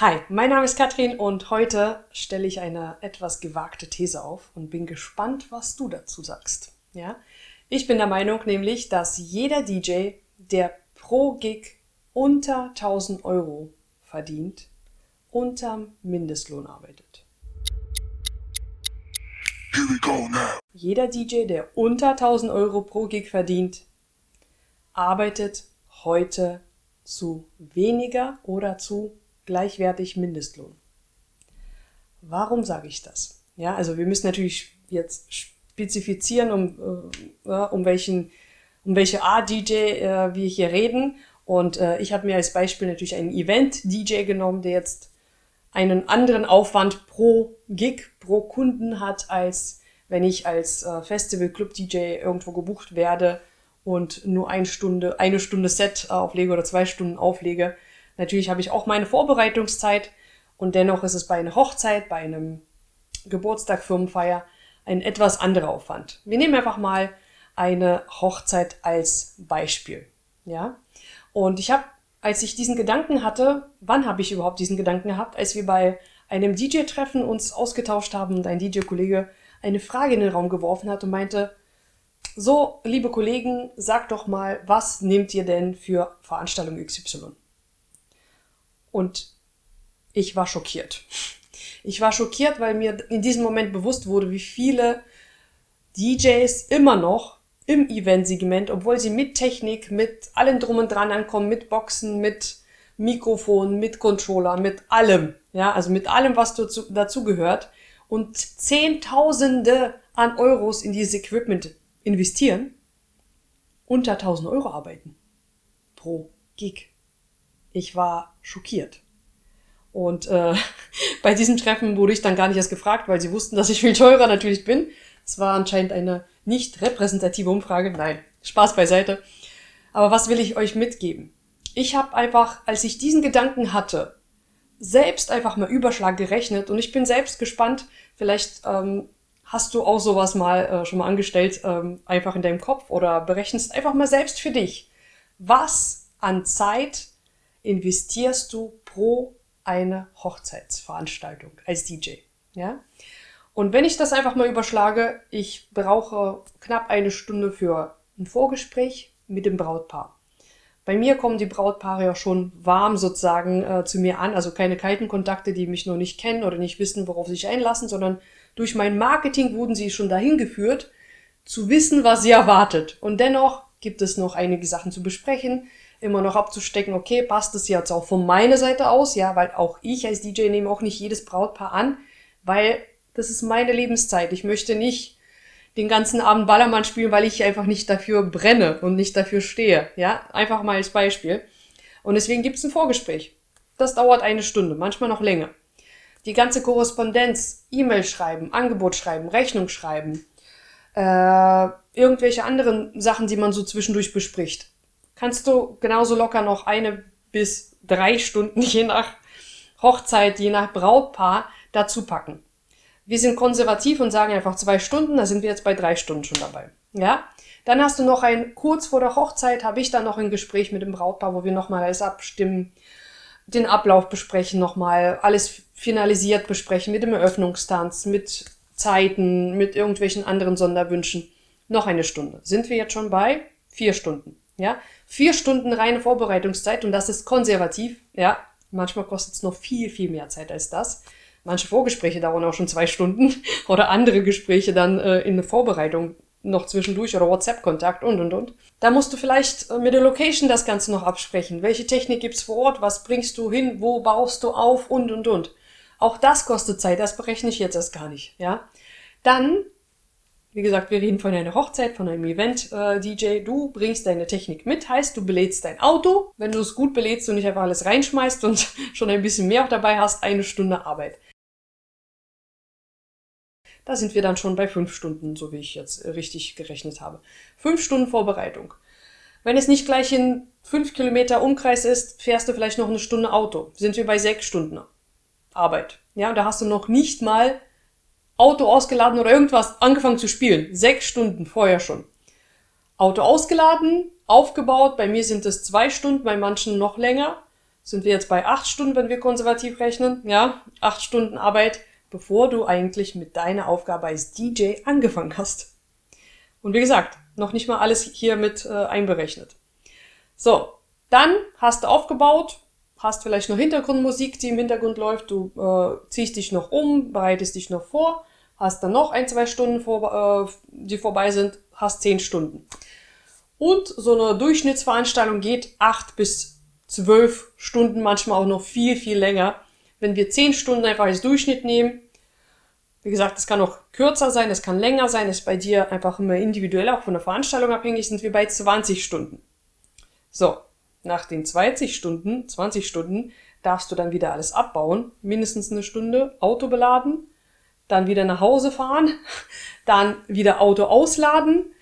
Hi, mein Name ist Katrin und heute stelle ich eine etwas gewagte These auf und bin gespannt, was du dazu sagst. Ja? Ich bin der Meinung nämlich, dass jeder DJ, der pro Gig unter 1000 Euro verdient, unterm Mindestlohn arbeitet. Jeder DJ, der unter 1000 Euro pro Gig verdient, arbeitet heute zu weniger oder zu gleichwertig Mindestlohn. Warum sage ich das? Ja, also wir müssen natürlich jetzt spezifizieren, um, äh, um, welchen, um welche Art DJ äh, wir hier reden. Und äh, ich habe mir als Beispiel natürlich einen Event-DJ genommen, der jetzt einen anderen Aufwand pro Gig, pro Kunden hat, als wenn ich als äh, Festival-Club-DJ irgendwo gebucht werde und nur eine Stunde, eine Stunde Set auflege oder zwei Stunden auflege. Natürlich habe ich auch meine Vorbereitungszeit und dennoch ist es bei einer Hochzeit, bei einem Geburtstag, Firmenfeier ein etwas anderer Aufwand. Wir nehmen einfach mal eine Hochzeit als Beispiel. Ja? Und ich habe, als ich diesen Gedanken hatte, wann habe ich überhaupt diesen Gedanken gehabt, als wir bei einem DJ-Treffen uns ausgetauscht haben und ein DJ-Kollege eine Frage in den Raum geworfen hat und meinte, so, liebe Kollegen, sagt doch mal, was nehmt ihr denn für Veranstaltung XY? Und ich war schockiert. Ich war schockiert, weil mir in diesem Moment bewusst wurde, wie viele DJs immer noch im Event-Segment, obwohl sie mit Technik, mit allem drum und dran ankommen, mit Boxen, mit Mikrofon, mit Controller, mit allem, ja, also mit allem, was dazu, dazu gehört und Zehntausende an Euros in dieses Equipment investieren, unter 1000 Euro arbeiten. Pro Gig. Ich war schockiert. Und äh, bei diesem Treffen wurde ich dann gar nicht erst gefragt, weil sie wussten, dass ich viel teurer natürlich bin. Es war anscheinend eine nicht repräsentative Umfrage. Nein, Spaß beiseite. Aber was will ich euch mitgeben? Ich habe einfach, als ich diesen Gedanken hatte, selbst einfach mal Überschlag gerechnet und ich bin selbst gespannt, vielleicht ähm, hast du auch sowas mal äh, schon mal angestellt, ähm, einfach in deinem Kopf oder berechnest einfach mal selbst für dich. Was an Zeit investierst du pro eine Hochzeitsveranstaltung als DJ? Ja? Und wenn ich das einfach mal überschlage, ich brauche knapp eine Stunde für ein Vorgespräch mit dem Brautpaar. Bei mir kommen die Brautpaare ja schon warm sozusagen äh, zu mir an, also keine kalten Kontakte, die mich noch nicht kennen oder nicht wissen, worauf sie sich einlassen, sondern durch mein Marketing wurden sie schon dahin geführt, zu wissen, was sie erwartet. Und dennoch gibt es noch einige Sachen zu besprechen, immer noch abzustecken, okay, passt das jetzt auch von meiner Seite aus, ja, weil auch ich als DJ nehme auch nicht jedes Brautpaar an, weil das ist meine Lebenszeit. Ich möchte nicht den ganzen Abend Ballermann spielen, weil ich einfach nicht dafür brenne und nicht dafür stehe. Ja, einfach mal als Beispiel. Und deswegen gibt es ein Vorgespräch. Das dauert eine Stunde, manchmal noch länger. Die ganze Korrespondenz, E-Mail schreiben, Angebot schreiben, Rechnung schreiben, äh, irgendwelche anderen Sachen, die man so zwischendurch bespricht. Kannst du genauso locker noch eine bis drei Stunden, je nach Hochzeit, je nach Brautpaar, dazu packen wir sind konservativ und sagen einfach zwei Stunden, da sind wir jetzt bei drei Stunden schon dabei. Ja? Dann hast du noch ein, kurz vor der Hochzeit habe ich dann noch ein Gespräch mit dem Brautpaar, wo wir nochmal alles abstimmen, den Ablauf besprechen, nochmal alles finalisiert besprechen mit dem Eröffnungstanz, mit Zeiten, mit irgendwelchen anderen Sonderwünschen. Noch eine Stunde. Sind wir jetzt schon bei vier Stunden. Ja? Vier Stunden reine Vorbereitungszeit und das ist konservativ. Ja? Manchmal kostet es noch viel, viel mehr Zeit als das. Manche Vorgespräche dauern auch schon zwei Stunden oder andere Gespräche dann äh, in der Vorbereitung noch zwischendurch oder WhatsApp-Kontakt und und und. Da musst du vielleicht äh, mit der Location das Ganze noch absprechen. Welche Technik gibt's vor Ort? Was bringst du hin? Wo baust du auf? Und und und. Auch das kostet Zeit. Das berechne ich jetzt erst gar nicht. Ja. Dann, wie gesagt, wir reden von einer Hochzeit, von einem Event-DJ. Äh, du bringst deine Technik mit, heißt, du belädst dein Auto. Wenn du es gut belädst und nicht einfach alles reinschmeißt und schon ein bisschen mehr auch dabei hast, eine Stunde Arbeit. Da sind wir dann schon bei fünf Stunden, so wie ich jetzt richtig gerechnet habe. Fünf Stunden Vorbereitung. Wenn es nicht gleich in fünf Kilometer Umkreis ist, fährst du vielleicht noch eine Stunde Auto. Sind wir bei sechs Stunden Arbeit. Ja, und da hast du noch nicht mal Auto ausgeladen oder irgendwas angefangen zu spielen. Sechs Stunden vorher schon. Auto ausgeladen, aufgebaut. Bei mir sind es zwei Stunden, bei manchen noch länger. sind wir jetzt bei acht Stunden, wenn wir konservativ rechnen. Ja, acht Stunden Arbeit, bevor du eigentlich mit deiner Aufgabe als DJ angefangen hast. Und wie gesagt, noch nicht mal alles hier mit äh, einberechnet. So, dann hast du aufgebaut, hast vielleicht noch Hintergrundmusik, die im Hintergrund läuft, du äh, ziehst dich noch um, bereitest dich noch vor, hast dann noch ein, zwei Stunden, vor, äh, die vorbei sind, hast zehn Stunden. Und so eine Durchschnittsveranstaltung geht acht bis zwölf Stunden, manchmal auch noch viel, viel länger. Wenn wir zehn Stunden einfach als Durchschnitt nehmen, wie gesagt, es kann auch kürzer sein, es kann länger sein, ist bei dir einfach immer individuell, auch von der Veranstaltung abhängig, sind wir bei 20 Stunden. So, nach den 20 Stunden, 20 Stunden, darfst du dann wieder alles abbauen, mindestens eine Stunde Auto beladen, dann wieder nach Hause fahren, dann wieder Auto ausladen,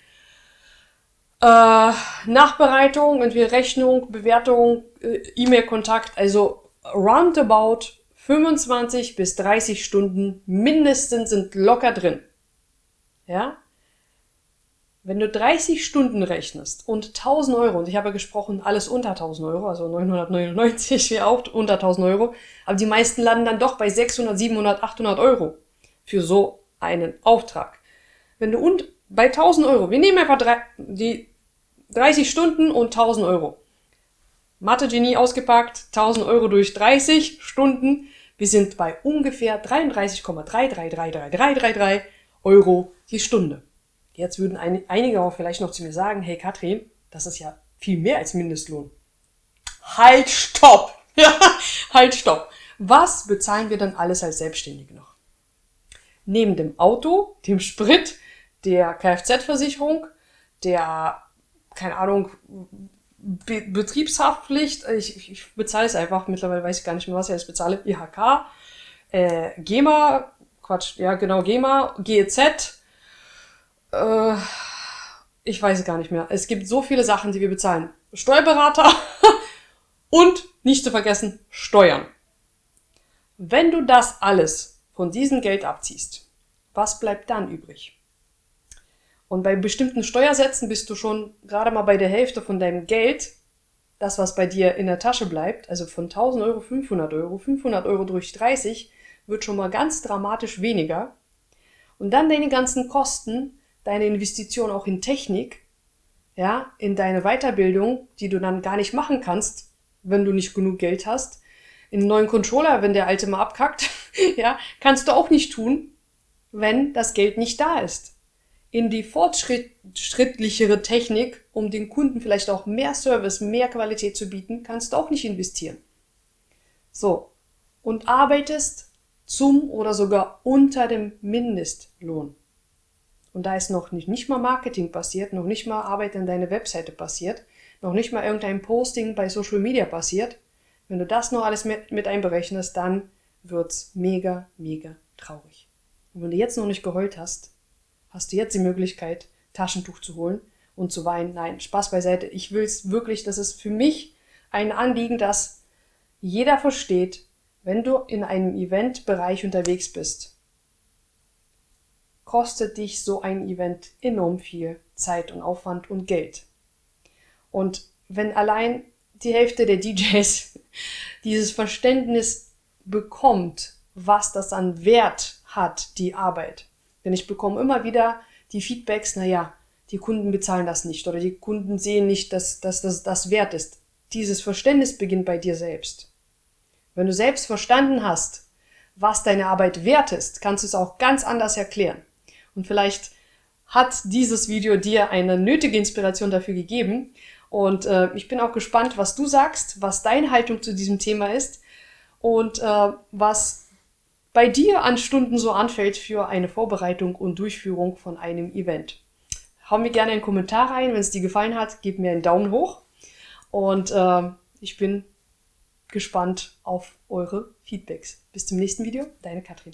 äh, Nachbereitung, entweder Rechnung, Bewertung, äh, E-Mail-Kontakt, also roundabout 25 bis 30 Stunden mindestens sind locker drin. Ja? Wenn du 30 Stunden rechnest und 1000 Euro, und ich habe gesprochen, alles unter 1000 Euro, also 999 wäre auch unter 1000 Euro, aber die meisten landen dann doch bei 600, 700, 800 Euro für so einen Auftrag. Wenn du und bei 1000 Euro, wir nehmen einfach drei, die 30 Stunden und 1000 Euro. Mathe-Genie ausgepackt, 1000 Euro durch 30 Stunden. Wir sind bei ungefähr 33,333333 Euro die Stunde. Jetzt würden ein, einige auch vielleicht noch zu mir sagen, hey Katrin, das ist ja viel mehr als Mindestlohn. Halt, stopp! Ja, halt, stopp! Was bezahlen wir dann alles als Selbstständige noch? Neben dem Auto, dem Sprit, der Kfz-Versicherung, der, keine Ahnung, Be Betriebshaftpflicht, ich, ich bezahle es einfach, mittlerweile weiß ich gar nicht mehr, was ich jetzt bezahle, IHK, äh, GEMA, Quatsch, ja genau, GEMA, GEZ, äh, ich weiß es gar nicht mehr. Es gibt so viele Sachen, die wir bezahlen. Steuerberater und nicht zu vergessen Steuern. Wenn du das alles von diesem Geld abziehst, was bleibt dann übrig? Und bei bestimmten Steuersätzen bist du schon gerade mal bei der Hälfte von deinem Geld, das was bei dir in der Tasche bleibt, also von 1000 Euro 500 Euro, 500 Euro durch 30, wird schon mal ganz dramatisch weniger. Und dann deine ganzen Kosten, deine Investition auch in Technik, ja, in deine Weiterbildung, die du dann gar nicht machen kannst, wenn du nicht genug Geld hast. In einen neuen Controller, wenn der alte mal abkackt, ja, kannst du auch nicht tun, wenn das Geld nicht da ist. In die fortschrittlichere Technik, um den Kunden vielleicht auch mehr Service, mehr Qualität zu bieten, kannst du auch nicht investieren. So. Und arbeitest zum oder sogar unter dem Mindestlohn. Und da ist noch nicht, nicht mal Marketing passiert, noch nicht mal Arbeit an deiner Webseite passiert, noch nicht mal irgendein Posting bei Social Media passiert. Wenn du das noch alles mit, mit einberechnest, dann wird's mega, mega traurig. Und wenn du jetzt noch nicht geheult hast, hast du jetzt die Möglichkeit, Taschentuch zu holen und zu weinen. Nein, Spaß beiseite. Ich will's wirklich, das ist für mich ein Anliegen, dass jeder versteht, wenn du in einem Eventbereich unterwegs bist, kostet dich so ein Event enorm viel Zeit und Aufwand und Geld. Und wenn allein die Hälfte der DJs dieses Verständnis bekommt, was das an Wert hat, die Arbeit. Denn ich bekomme immer wieder die Feedbacks, naja, die Kunden bezahlen das nicht oder die Kunden sehen nicht, dass, dass das das wert ist. Dieses Verständnis beginnt bei dir selbst. Wenn du selbst verstanden hast, was deine Arbeit wert ist, kannst du es auch ganz anders erklären. Und vielleicht hat dieses Video dir eine nötige Inspiration dafür gegeben. Und äh, ich bin auch gespannt, was du sagst, was deine Haltung zu diesem Thema ist und äh, was bei dir an Stunden so anfällt für eine Vorbereitung und Durchführung von einem Event. Hau mir gerne einen Kommentar rein, wenn es dir gefallen hat, gib mir einen Daumen hoch und äh, ich bin gespannt auf eure Feedbacks. Bis zum nächsten Video, deine Katrin.